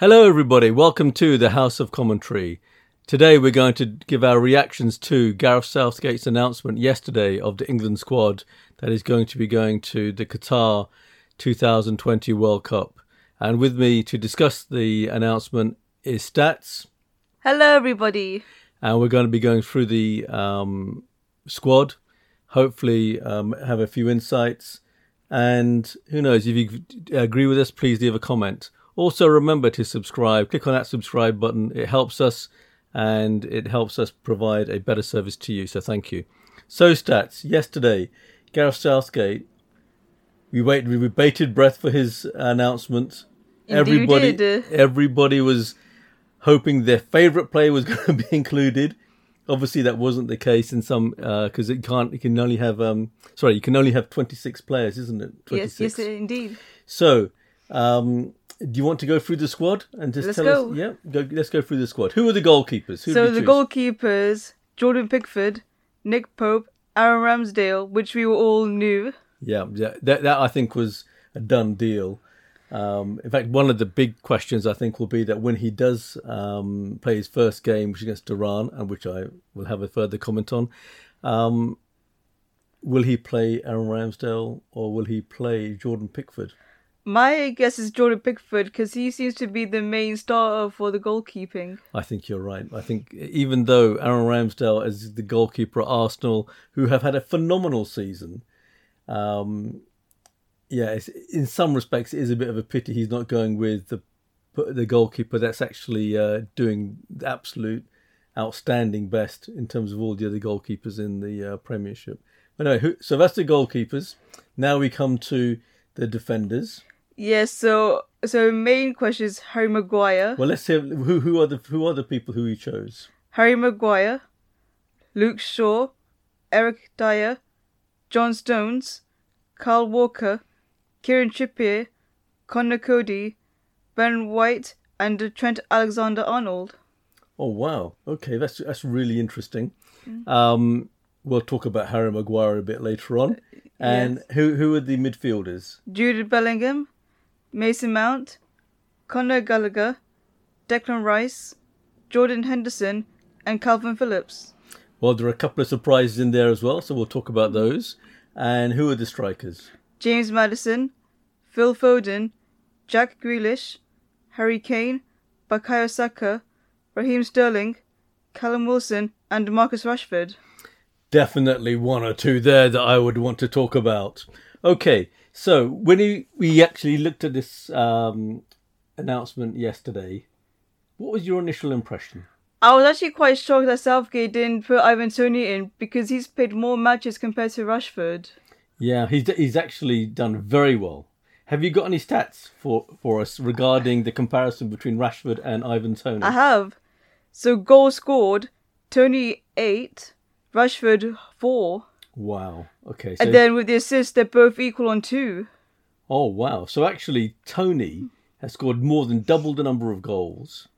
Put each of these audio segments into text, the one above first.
Hello, everybody. Welcome to the House of Commentary. Today, we're going to give our reactions to Gareth Southgate's announcement yesterday of the England squad that is going to be going to the Qatar 2020 World Cup. And with me to discuss the announcement is Stats, Hello, everybody. and we're going to be going through the um, squad. Hopefully, um, have a few insights. And who knows, if you agree with us, please leave a comment. Also, remember to subscribe. Click on that subscribe button. It helps us and it helps us provide a better service to you. So, thank you. So, stats. Yesterday, Gareth Southgate, we waited with bated breath for his announcement. Indeed everybody, everybody was hoping their favourite player was going to be included. Obviously, that wasn't the case in some because it can't. You can only have um sorry, you can only have twenty six players, isn't it? Twenty Yes, yes, indeed. So, um, do you want to go through the squad and just Let's tell go. us? Yeah, go, let's go through the squad. Who are the goalkeepers? Who so the choose? goalkeepers: Jordan Pickford, Nick Pope, Aaron Ramsdale, which we all knew. Yeah, yeah, that that I think was a done deal. Um, in fact, one of the big questions I think will be that when he does um, play his first game, which is against Iran, and which I will have a further comment on, um, will he play Aaron Ramsdale or will he play Jordan Pickford? My guess is Jordan Pickford because he seems to be the main starter for the goalkeeping. I think you're right. I think even though Aaron Ramsdale is the goalkeeper at Arsenal, who have had a phenomenal season, um, yeah, in some respects, it is a bit of a pity he's not going with the the goalkeeper that's actually uh, doing the absolute outstanding best in terms of all the other goalkeepers in the uh, Premiership. But no, who, so that's the goalkeepers. Now we come to the defenders. Yes. So so main question is Harry Maguire. Well, let's hear who who are the who are the people who he chose. Harry Maguire, Luke Shaw, Eric Dier, John Stones, Kyle Walker, Kieran Trippier, Conor Coady, Ben White, and Trent Alexander Arnold. Oh wow! Okay, that's that's really interesting. Um, we'll talk about Harry Maguire a bit later on. And Yes. who who are the midfielders? Jude Bellingham, Mason Mount, Conor Gallagher, Declan Rice, Jordan Henderson, and Kalvin Phillips. Well, there are a couple of surprises in there as well, so we'll talk about those. And who are the strikers? James Maddison, Phil Foden, Jack Grealish, Harry Kane, Bukayo Saka, Raheem Sterling, Callum Wilson, and Marcus Rashford. Definitely one or two there that I would want to talk about. Okay, so when he, we actually looked at this um, announcement yesterday, what was your initial impression? I was actually quite shocked that Southgate didn't put Ivan Toney in because he's played more matches compared to Rashford. Yeah, he's he's actually done very well. Have you got any stats for for us regarding the comparison between Rashford and Ivan Toney? I have. So goals scored, Toney eight, Rashford four, Wow. Okay. So, and then with the assist, they're both equal on two. oh wow. So actually, Toney has scored more than double the number of goals.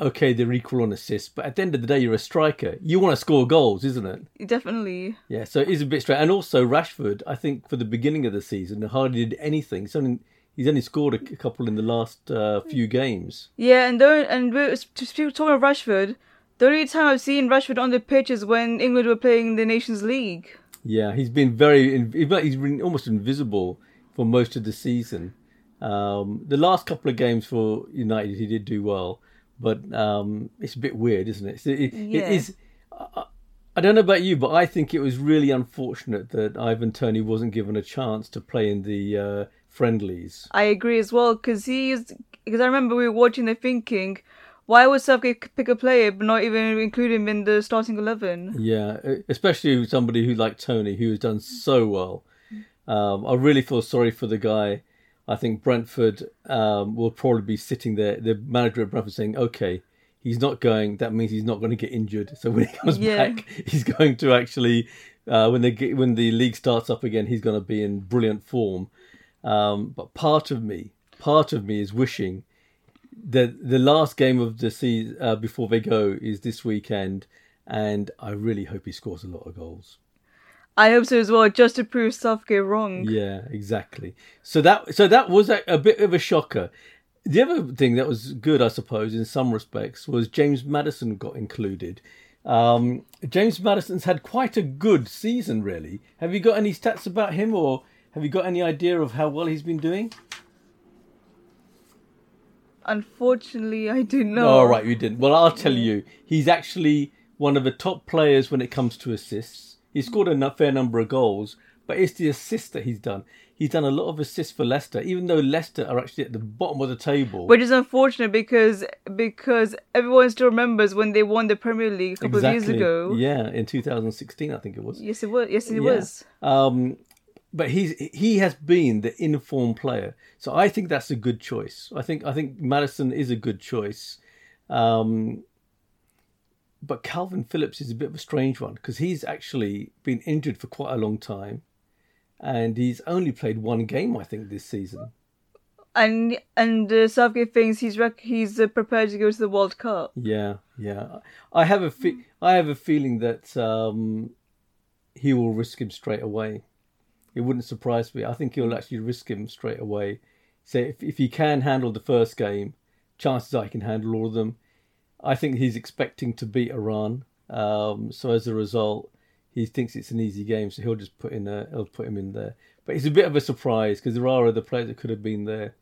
Okay, they're equal on assists, but at the end of the day, you're a striker. You want to score goals, isn't it? Definitely. Yeah. So it is a bit strange. And also Rashford, I think for the beginning of the season, hardly did anything. He's only he's only scored a couple in the last uh, few games. Yeah, and though, and we're to speak talking of Rashford, the only time I've seen Rashford on the pitch is when England were playing in the Nations League. Yeah, he's been very. He's been almost invisible for most of the season. Um, the last couple of games for United, he did do well, but um, it's a bit weird, isn't it? It, it, Yeah. it is. I, I don't know about you, but I think it was really unfortunate that Ivan Toney wasn't given a chance to play in the uh, friendlies. I agree as well because he's because I remember we were watching the thinking, why would Southgate pick a player but not even include him in the starting eleven? Yeah, especially somebody who like Toney, who has done so well. Um, I really feel sorry for the guy. I think Brentford um, will probably be sitting there, the manager at Brentford saying, okay, he's not going. That means he's not going to get injured. So when he comes Yeah. back, he's going to actually, uh, when they get, when the league starts up again, he's going to be in brilliant form. Um, but part of me, part of me is wishing that the last game of the season uh, before they go is this weekend, and I really hope he scores a lot of goals. I hope so as well, just to prove Southgate wrong. Yeah, exactly. So that so that was a, a bit of a shocker. The other thing that was good, I suppose, in some respects, was James Maddison got included. Um, James Maddison's had quite a good season, really. Have you got any stats about him, or have you got any idea of how well he's been doing? Unfortunately, I do not. Oh, right, you didn't. Well, I'll tell you, he's actually one of the top players when it comes to assists. He scored a fair number of goals, but it's the assists that he's done. He's done a lot of assists for Leicester, even though Leicester are actually at the bottom of the table. Which is unfortunate because because everyone still remembers when they won the Premier League a couple exactly. of years ago. Yeah, in 2016, I think it was. Yes, it was. Yes, it Yeah. was. Um, but he's he has been the informed player, so I think that's a good choice. I think I think Maddison is a good choice. Um, but Kalvin Phillips is a bit of a strange one because he's actually been injured for quite a long time, and he's only played one game I think this season. And and uh, Southgate thinks he's rec- he's uh, prepared to go to the World Cup. Yeah, yeah. I have a fe- I have a feeling that um, he will risk him straight away. It wouldn't surprise me. I think he'll actually risk him straight away. So if if he can handle the first game, chances are he can handle all of them. I think he's expecting to beat Iran. Um, so as a result, he thinks it's an easy game, so he'll just put in a, he'll put him in there. But it's a bit of a surprise because there are other players that could have been there.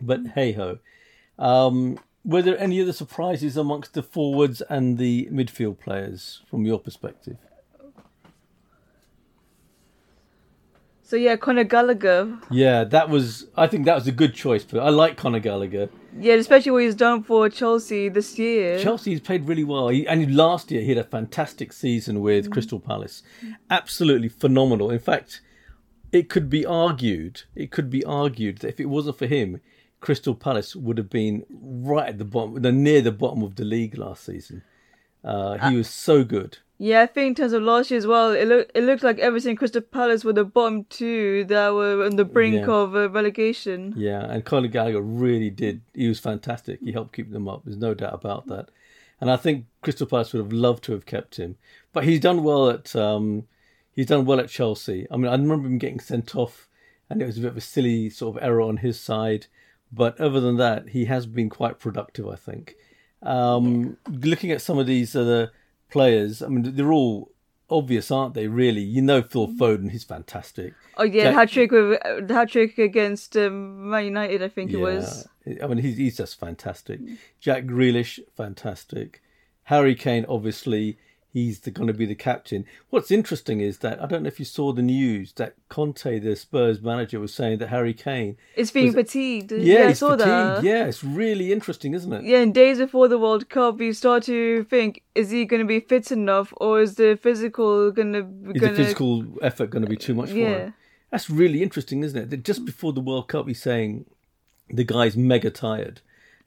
But hey ho. Um, were there any other surprises amongst the forwards and the midfield players from your perspective? So yeah, Conor Gallagher. Yeah, that was. I think that was a good choice. But I like Conor Gallagher. Yeah, especially what he's done for Chelsea this year. Chelsea's played really well. He, and last year he had a fantastic season with Crystal Palace. Absolutely phenomenal. In fact, it could be argued. It could be argued that if it wasn't for him, Crystal Palace would have been right at the bottom, near the bottom of the league last season. Uh, he was so good. Yeah, I think in terms of last year as well, it looked it looked like everything Crystal Palace were the bottom two that were on the brink Yeah. of uh, relegation. Yeah, and Conor Gallagher really did. He was fantastic. He helped keep them up. There's no doubt about that. And I think Crystal Palace would have loved to have kept him, but he's done well at um, he's done well at Chelsea. I mean, I remember him getting sent off, and it was a bit of a silly sort of error on his side. But other than that, he has been quite productive. I think. Um, looking at some of these other players, I mean, they're all obvious, aren't they? Really, you know, Phil mm-hmm. Foden, he's fantastic. Oh yeah, Jack- hat trick with uh, hat trick against um, Man United, I think it was. I mean, he's, he's just fantastic. Mm. Jack Grealish, fantastic. Harry Kane, obviously, he's going to be the captain. What's interesting is that I don't know if you saw the news that Conte, the Spurs manager, was saying that Harry Kane, is being Was- fatigued. yeah, I saw fatigued. that. Yeah, it's really interesting, isn't it? Yeah, in days before the World Cup, you start to think: Is he going to be fit enough, or is the physical going to Is going the physical effort going to be too much for Yeah. him? That's really interesting, isn't it? That just before the World Cup, he's saying the guy's mega tired.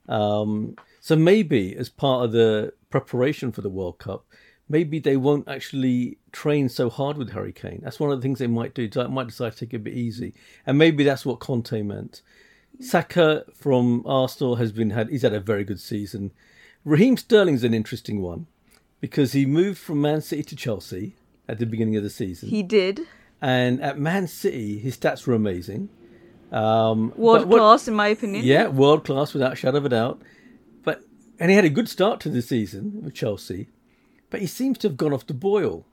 Um, so maybe as part of the preparation for the World Cup, maybe they won't actually train so hard with Harry Kane. That's one of the things they might do. They might decide to take it a bit easy, and maybe that's what Conte meant. Saka from Arsenal has been had. He's had a very good season. Raheem Sterling's an interesting one because he moved from Man City to Chelsea at the beginning of the season, He did and at Man City his stats were amazing. Um, world what, class, in my opinion. yeah, world class without a shadow of a doubt. But and he had a good start to the season with Chelsea, but he seems to have gone off the boil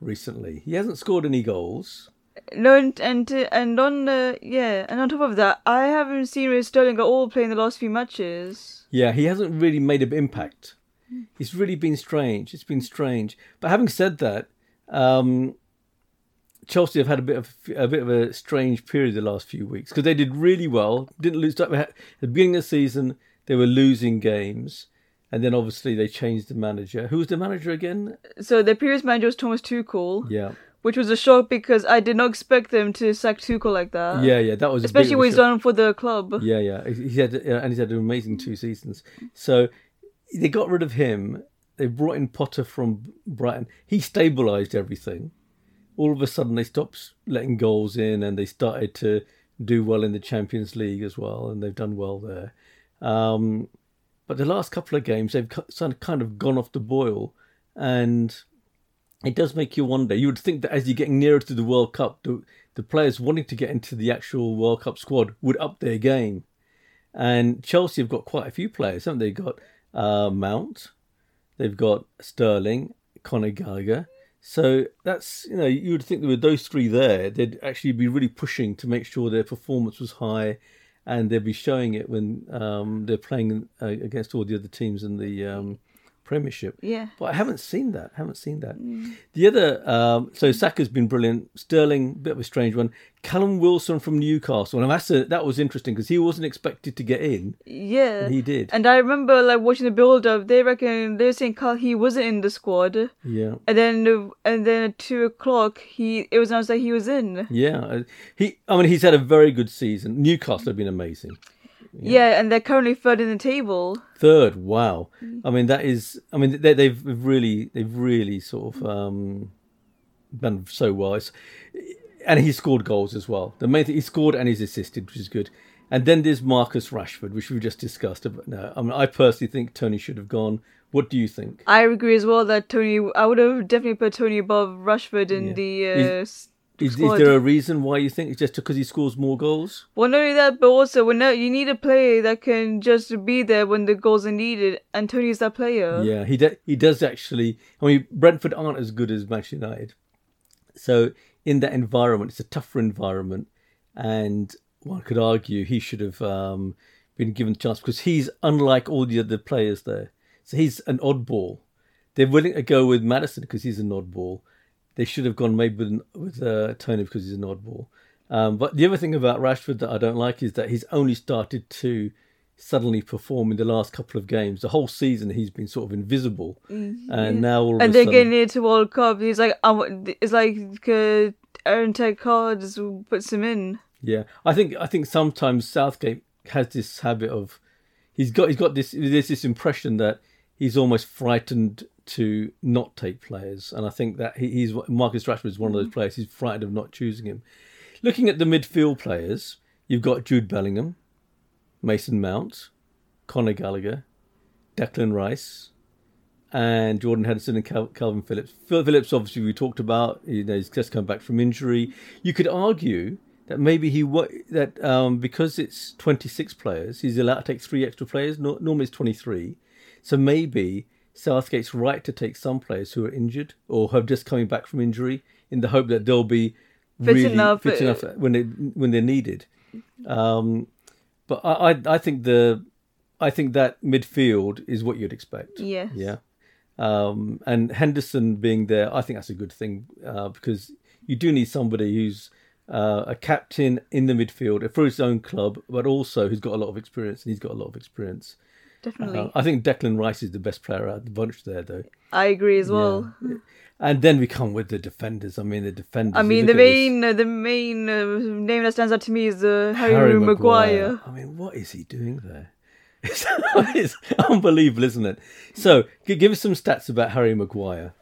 recently. He hasn't scored any goals. No, and and, and on the yeah, and on top of that, I haven't seen Ray Sterling at all playing the last few matches. Yeah, he hasn't really made an impact. It's really been strange. It's been strange. But having said that, um, Chelsea have had a bit of a bit of a strange period the last few weeks because they did really well. Didn't lose at the beginning of the season. They were losing games, and then obviously they changed the manager. Who was the manager again? So the previous manager was Thomas Tuchel, Yeah, which was a shock because I did not expect them to sack Tuchel like that. yeah, yeah. That was especially what he's shock. done for the club. Yeah, yeah. He he had uh, and he's had an amazing two seasons. So they got rid of him. They brought in Potter from Brighton. He stabilised everything. All of a sudden, they stopped letting goals in, and they started to do well in the Champions League as well, and they've done well there. Um, but the last couple of games, they've kind of gone off the boil, and it does make you wonder. You would think that as you're getting nearer to the World Cup, the, the players wanting to get into the actual World Cup squad would up their game. And Chelsea have got quite a few players, haven't they? They've got uh, Mount, they've got Sterling, Conor Gallagher. So that's you know you would think that with those three there, they'd actually be really pushing to make sure their performance was high, and they'll be showing it when um, they're playing uh, against all the other teams in the um, Premiership. Yeah. But I haven't seen that. Haven't seen that. The other, um, so Saka's been brilliant. Sterling, a bit of a strange one. Callum Wilson from Newcastle, and that's a, that was interesting because he wasn't expected to get in. Yeah. And he did. And I remember like watching the build up. They reckon they were saying Carl he wasn't in the squad, Yeah, and then and then at two o'clock he it was announced that he was in. yeah. He, I mean, he's had a very good season. Newcastle have been amazing. Yeah. and they're currently third in the table. Third, wow. I mean, that is. I mean, they, they've really, they've really sort of um, done so well. It's, and he scored goals as well. The main thing he scored and he's assisted, which is good. And then there's Marcus Rashford, which we just discussed. But no, I mean, I personally think Toney should have gone. What do you think? I agree as well that Toney. I would have definitely put Toney above Rashford in Yeah. the. Uh, Is- Is, there a reason why you think it's just because he scores more goals? Well, not only that, but also when you need a player that can just be there when the goals are needed, and Toney's that player. Yeah, he de- he does actually. I mean, Brentford aren't as good as Manchester United, so in that environment, it's a tougher environment, and one could argue he should have um, been given the chance because he's unlike all the other players there. So he's an oddball. They're willing to go with Maddison because he's an oddball. They should have gone maybe with, with uh, Toney because he's an oddball. Um, but the other thing about Rashford that I don't like is that he's only started to suddenly perform in the last couple of games. The whole season he's been sort of invisible, and now all of and then sudden, getting into World Cup, he's like, it's like uh, Aaron Ted Cards puts him in. yeah, I think I think sometimes Southgate has this habit of he's got he's got this there's this impression that he's almost frightened to not take players, and I think that he, he's Marcus Rashford is one of those players. He's frightened of not choosing him. Looking at the midfield players, you've got Jude Bellingham, Mason Mount, Conor Gallagher, Declan Rice, and Jordan Henderson and Cal- Kalvin Phillips. Phil Phillips, obviously, we talked about. You know, he's just come back from injury. You could argue that maybe he that um, because it's twenty six players, he's allowed to take three extra players. No, normally it's twenty three, so maybe Southgate's right to take some players who are injured or have just coming back from injury in the hope that they'll be Fit really enough, fit enough when they when they're needed. Um, but I, I I think the I think that midfield is what you'd expect. Yes. Yeah. Um, and Henderson being there, I think that's a good thing uh, because you do need somebody who's uh, a captain in the midfield for his own club, but also who's got a lot of experience, and he's got a lot of experience. Definitely. Uh, I think Declan Rice is the best player out of the bunch there, though. I agree as well. And then we come with the defenders. I mean, the defenders. I mean, the main, uh, the main uh, name that stands out to me is uh, Harry, Harry Maguire. Maguire. I mean, what is he doing there? It's, it's unbelievable, isn't it? So, give us some stats about Harry Maguire.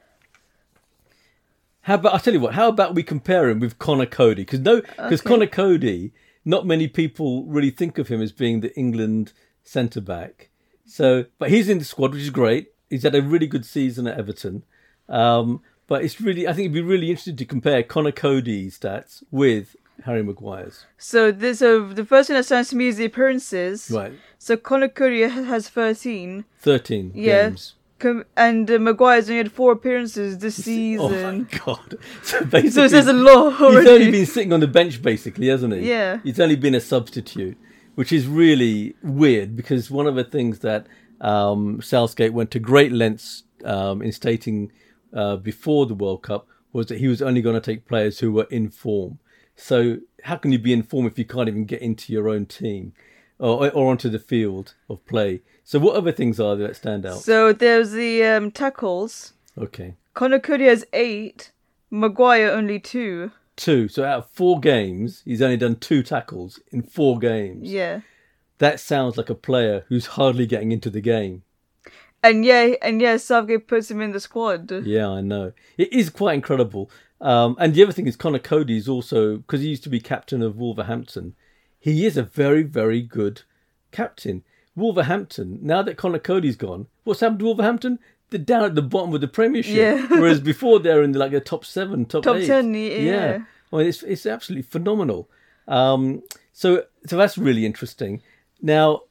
How about I tell you what? How about we compare him with Conor Coady? Because no, because Okay. Conor Coady, not many people really think of him as being the England centre back. So, but he's in the squad, which is great. He's had a really good season at Everton. Um, but it's really, I think it'd be really interesting to compare Conor Coady's stats with Harry Maguire's. So this, so the first thing that stands to me is the appearances. Right, So Conor Coady has 13, thirteen Yeah. games. com- and uh, Maguire's only had four appearances this season. Oh my god! So basically, so it says a lot he's only been sitting on the bench, basically, hasn't he? Yeah. He's only been a substitute, which is really weird because one of the things that um, Southgate went to great lengths um, in stating uh, before the World Cup was that he was only going to take players who were in form. So how can you be in form if you can't even get into your own team or, or onto the field of play? So what other things are there that stand out? So there's the um, tackles. Okay. Coady has eight, Maguire only two. Two. So out of four games, he's only done two tackles in four games. Yeah. That sounds like a player who's hardly getting into the game. And yeah, and yeah, Southgate puts him in the squad. Yeah, I know. It is quite incredible. Um, and the other thing is Conor Coady is also because he used to be captain of Wolverhampton. He is a very, very good captain. Wolverhampton. Now that Conor Coady's gone, what's happened to Wolverhampton? They're down at the bottom of the Premiership. Yeah. Whereas before they're in the, like the top seven, top, Top eight. 10, yeah. I mean, it's it's absolutely phenomenal. Um, so so that's really interesting. Now,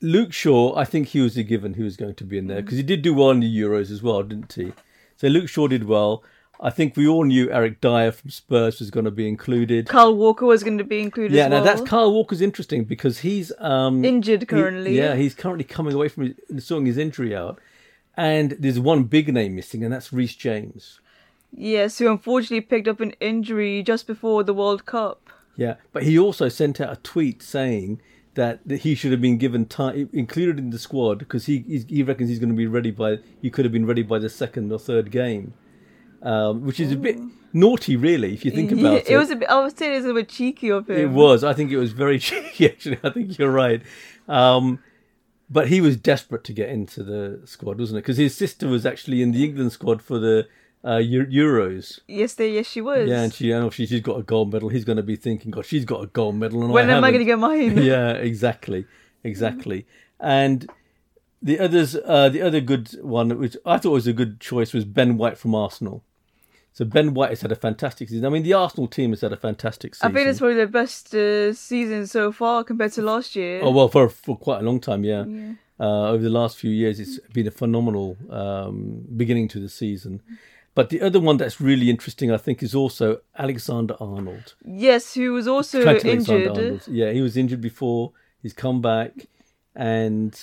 Luke Shaw, I think he was a given he was going to be in there because he did do well in the Euros as well, didn't he? So Luke Shaw did well. I think we all knew Eric Dier from Spurs was going to be included. Kyle Walker was going to be included Yeah, as now that's Kyle Walker's interesting because he's um, Injured he- currently. yeah, he's currently coming away from his, sorting his injury out, and there's one big name missing, and that's Reece James. Yes, who unfortunately picked up an injury just before the World Cup. Yeah, but he also sent out a tweet saying that, that he should have been given time, included in the squad, because he he reckons he's going to be ready by he could have been ready by the second or third game, um, which is a bit naughty, really, if you think about Yeah, it. it was a bit, I would say it's a bit cheeky of him. It was. I think it was very cheeky. Actually, I think you're right. Um, but he was desperate to get into the squad, wasn't it? Because his sister was actually in the England squad for the uh, Euros. Yes, they, yes, she was. Yeah, and she, and obviously she's got a gold medal. He's going to be thinking, "God, she's got a gold medal, and when I am I haven't." going to get mine? yeah, exactly, exactly. And the others, uh, the other good one, which I thought was a good choice, was Ben White from Arsenal. So Ben White has had a fantastic season. I mean, the Arsenal team has had a fantastic season. I think it's probably the best uh, season so far compared to last year. Oh well, for for quite a long time, yeah. Yeah. Uh, over the last few years, it's been a phenomenal um, beginning to the season. But the other one that's really interesting, I think, is also Alexander Arnold. Yes, who was also Trent injured. Yeah, he was injured before. He's come back, and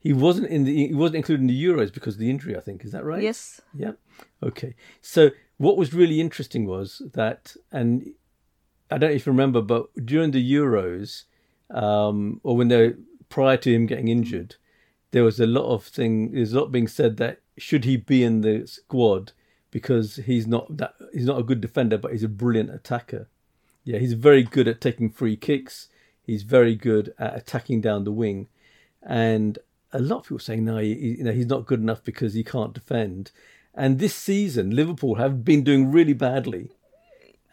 he wasn't in the he wasn't included in the Euros because of the injury. I think is that right? Yes. Yeah. Okay. So what was really interesting was that, and I don't know if you remember, but during the Euros, um, or when they prior to him getting injured, there was a lot of thing. There's a lot being said that should he be in the squad because he's not that he's not a good defender, but he's a brilliant attacker. Yeah, he's very good at taking free kicks. He's very good at attacking down the wing, and a lot of people saying no, he, you know, he's not good enough because he can't defend. And this season, Liverpool have been doing really badly,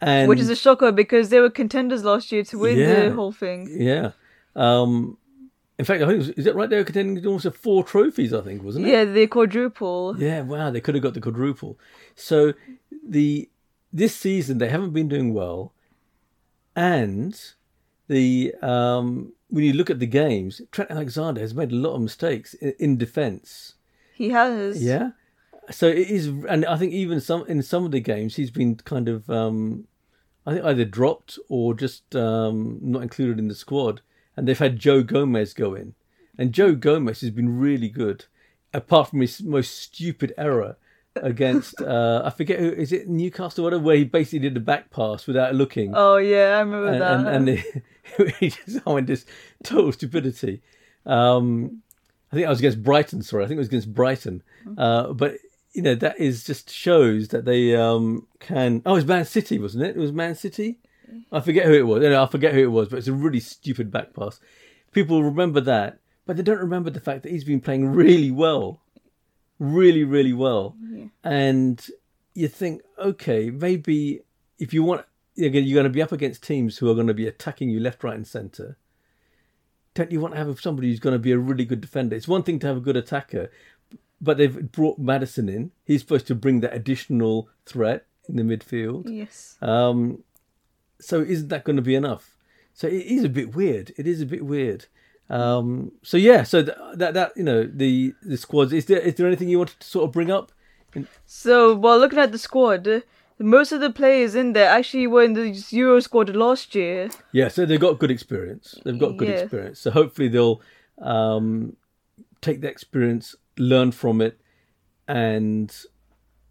and Which is a shocker because they were contenders last year to win Yeah. the whole thing. yeah. Um, in fact, I think was, is that right? They were contending almost four trophies, I think, wasn't it? Yeah, the quadruple. Yeah, wow, they could have got the quadruple. So the this season they haven't been doing well, and the um, when you look at the games, Trent Alexander has made a lot of mistakes in, in defence. He has. Yeah, so it is, and I think even some in some of the games he's been kind of, um, I think either dropped or just um, not included in the squad, and they've had Joe Gomez go in, and Joe Gomez has been really good, apart from his most stupid error against uh, I forget who is it Newcastle or whatever, where he basically did the back pass without looking Oh yeah, I remember and, that. and, and he just I went just total stupidity. Um, I think I was against Brighton. Sorry, I think it was against Brighton. Uh, but you know that is just shows that they um, can. Oh, it was Man City, wasn't it? It was Man City. I forget who it was. No, I forget who it was, but it's a really stupid back pass. People remember that, but they don't remember the fact that he's been playing really well, really, really well. And you think, okay, maybe if you want, you're going to be up against teams who are going to be attacking you left, right, and centre. Don't you want to have somebody who's going to be a really good defender? It's one thing to have a good attacker, but they've brought Maddison in. He's supposed to bring that additional threat in the midfield. yes. Um, so isn't that going to be enough? So it is a bit weird. It is a bit weird. Um, so yeah, so th- that that you know the the squads. Is there is there anything you wanted to sort of bring up? So while looking at the squad, most of the players in there actually were in the Euro squad last year. Yeah, so they've got good experience. They've got good Yeah. experience. So hopefully they'll um, take the experience, learn from it, and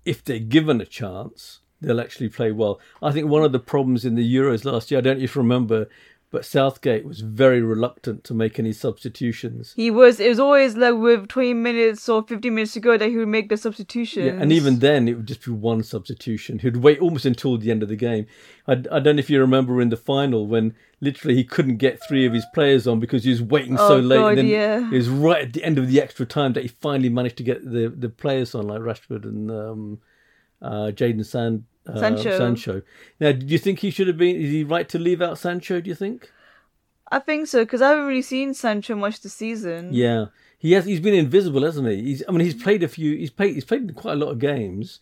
if they're given a chance, they'll actually play well. I think one of the problems in the Euros last year, I don't know if you remember, but Southgate was very reluctant to make any substitutions. He was. It was always like with twenty minutes or fifteen minutes to go that he would make the substitutions. Yeah, and even then, it would just be one substitution. He'd wait almost until the end of the game. I, I don't know if you remember in the final when literally he couldn't get three of his players on because he was waiting so Oh, late. God, and then yeah. It was right at the end of the extra time that he finally managed to get the, the players on, like Rashford and um, uh, Jadon San, uh, Sancho. Sancho. Now, do you think he should have been? Is he right to leave out Sancho? Do you think? I think so because I haven't really seen Sancho much this season. Yeah, he has. He's been invisible, hasn't he? He's. I mean, he's played a few. He's played. He's played quite a lot of games,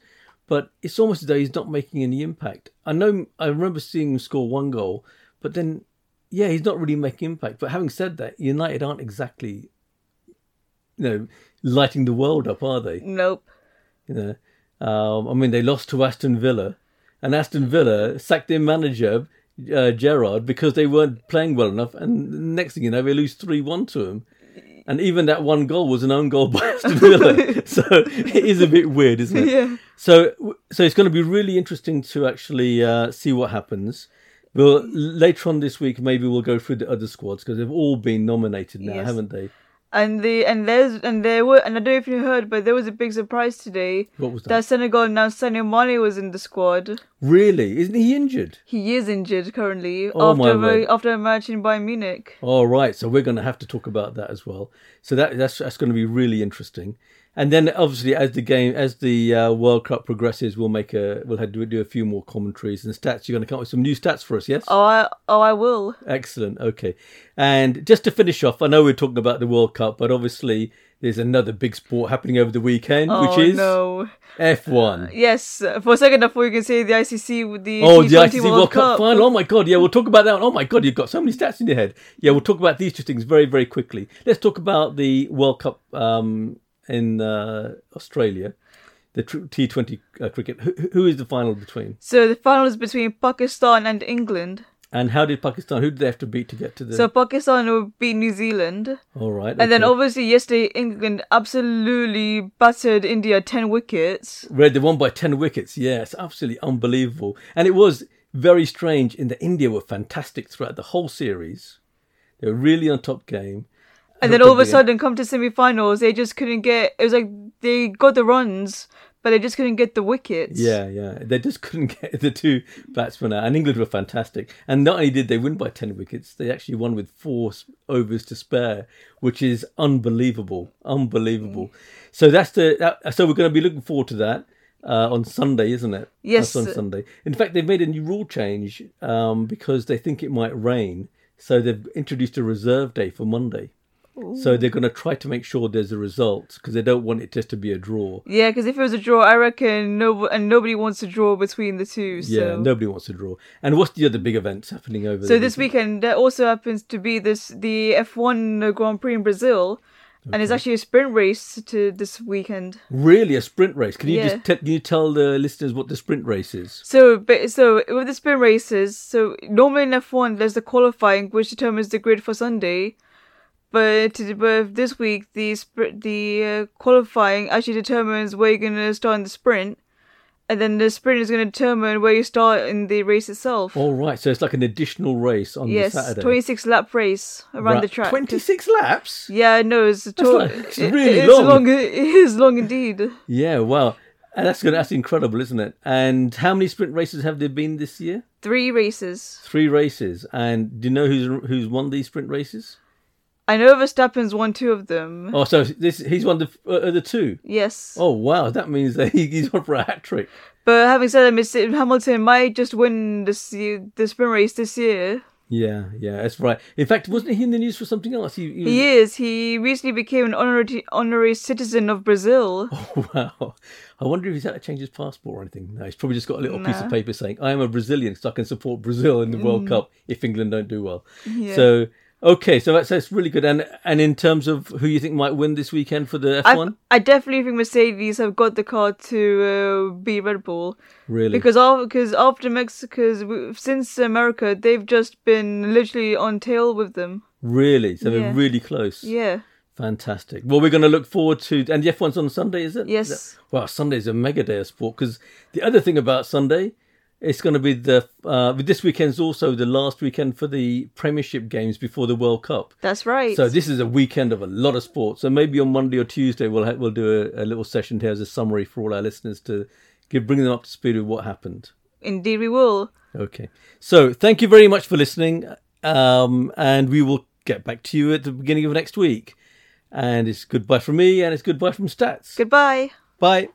but it's almost as though he's not making any impact. I know. I remember seeing him score one goal, but then yeah, he's not really making impact. But having said that, United aren't exactly, you know, lighting the world up, are they? Nope. You know, um, I mean, they lost to Aston Villa, and Aston Villa sacked their manager uh, Gerrard because they weren't playing well enough. And the next thing you know, they lose three one to him. And even that one goal was an own goal by Aston Villa, so it is a bit weird, isn't it? Yeah. So, so it's going to be really interesting to actually uh, see what happens. Well, later on this week, maybe we'll go through the other squads because they've all been nominated now, Yes. haven't they? And the and there's and there were and I don't know if you heard, but there was a big surprise today What was that? that Senegal announced Sadio Mane was in the squad. Really? Isn't he injured? He is injured currently Oh, my after word. a, after a match in Bayern Munich. All right, so we're going to have to talk about that as well. So that that's that's going to be really interesting. And then obviously, as the game, as the uh, World Cup progresses, we'll make a we'll have to do a few more commentaries and stats. You're going to come up with some new stats for us, yes? Oh, I oh I will. Excellent. Okay. And just to finish off, I know we're talking about the World Cup, but obviously there's another big sport happening over the weekend, Oh which is no. F1. Yes, for a second I thought you could say the ICC with the Oh, the T20 ICC World Cup final. Oh my God! Yeah, we'll talk about that. one. Oh my God, you've got so many stats in your head. Yeah, we'll talk about these two things very, very quickly. Let's talk about the World Cup um, in uh, Australia, the T Twenty uh, cricket. Who, who is the final between? So the final is between Pakistan and England. And how did Pakistan? Who did they have to beat to get to the? So Pakistan would beat New Zealand. All right. And then obviously yesterday England absolutely battered India 10 wickets. Red, they won by 10 wickets. Yes, absolutely unbelievable. And it was very strange in that India were fantastic throughout the whole series. They were really on top game. And then all of a sudden come to semi-finals they just couldn't get it was like they got the runs but they just couldn't get the wickets. Yeah, yeah. They just couldn't get the two batsmen out. And England were fantastic. And not only did they win by 10 wickets, they actually won with four overs to spare, which is unbelievable. Unbelievable. So that's the. That, so we're going to be looking forward to that. Uh, on Sunday, isn't it? Yes. That's on Sunday. In fact, they've made a new rule change um, because they think it might rain. So they've introduced a reserve day for Monday. So they're going to try to make sure there's a result because they don't want it just to be a draw. Yeah, because if it was a draw, I reckon no, and nobody wants to draw between the two. So. Yeah, nobody wants to draw. And what's the other big events happening over So there? this weekend there also happens to be this the F1 Grand Prix in Brazil, and it's actually a sprint race to this weekend. Really, a sprint race? Can you Yeah. just te- can you tell the listeners what the sprint race is? So, but so with the sprint races, so normally in F1 there's the qualifying which determines the grid for Sunday, but to, but this week the sprint the uh, qualifying actually determines where you're gonna start in the sprint, and then the sprint is gonna determine where you start in the race itself. All right, so it's like an additional race on yes, Saturday. 26 lap race around the track. Twenty six laps. Yeah, no, it's, a to- like- it's it- really it's long. It is long indeed. Yeah, wow, and that's good. That's incredible, isn't it? And how many sprint races have there been this year? Three races. Three races. And do you know who's who's won these sprint races? I know Verstappen's won two of them. Oh, so this he's won the uh, other two. Yes. Oh wow, that means that he, he's on for a hat trick. But having said that, Mr. Hamilton might just win this the sprint race this year. Yeah, yeah, that's right. In fact, wasn't he in the news for something else? He, he was- He is. He recently became an honorary, honorary citizen of Brazil. Oh, wow. I wonder if he's had to change his passport or anything. No, he's probably just got a little piece of paper saying, I am a Brazilian, so I can support Brazil in the World Cup if England don't do well. Mm. Yeah. So, okay, so that's, that's really good. And and in terms of who you think might win this weekend for the I, F1? I definitely think Mercedes have got the car to uh, beat Red Bull really? because all because after Mexico, since America, they've just been literally on tail with them. really? So Yeah. they're really close. Yeah. Fantastic. Well, we're going to look forward to. And the F1's on Sunday, is it? Yes. Is that- Wow, Sunday's a mega day of sport because the other thing about Sunday. It's going to be the uh, this weekend's also the last weekend for the Premiership games before the World Cup. That's right. So this is a weekend of a lot of sports. So maybe on Monday or Tuesday we'll ha- we'll do a, a little session here as a summary for all our listeners to give bring them up to speed with what happened. Indeed, we will. Okay. So thank you very much for listening, um, and we will get back to you at the beginning of next week. And it's goodbye from me, and it's goodbye from Stats. Goodbye. Bye.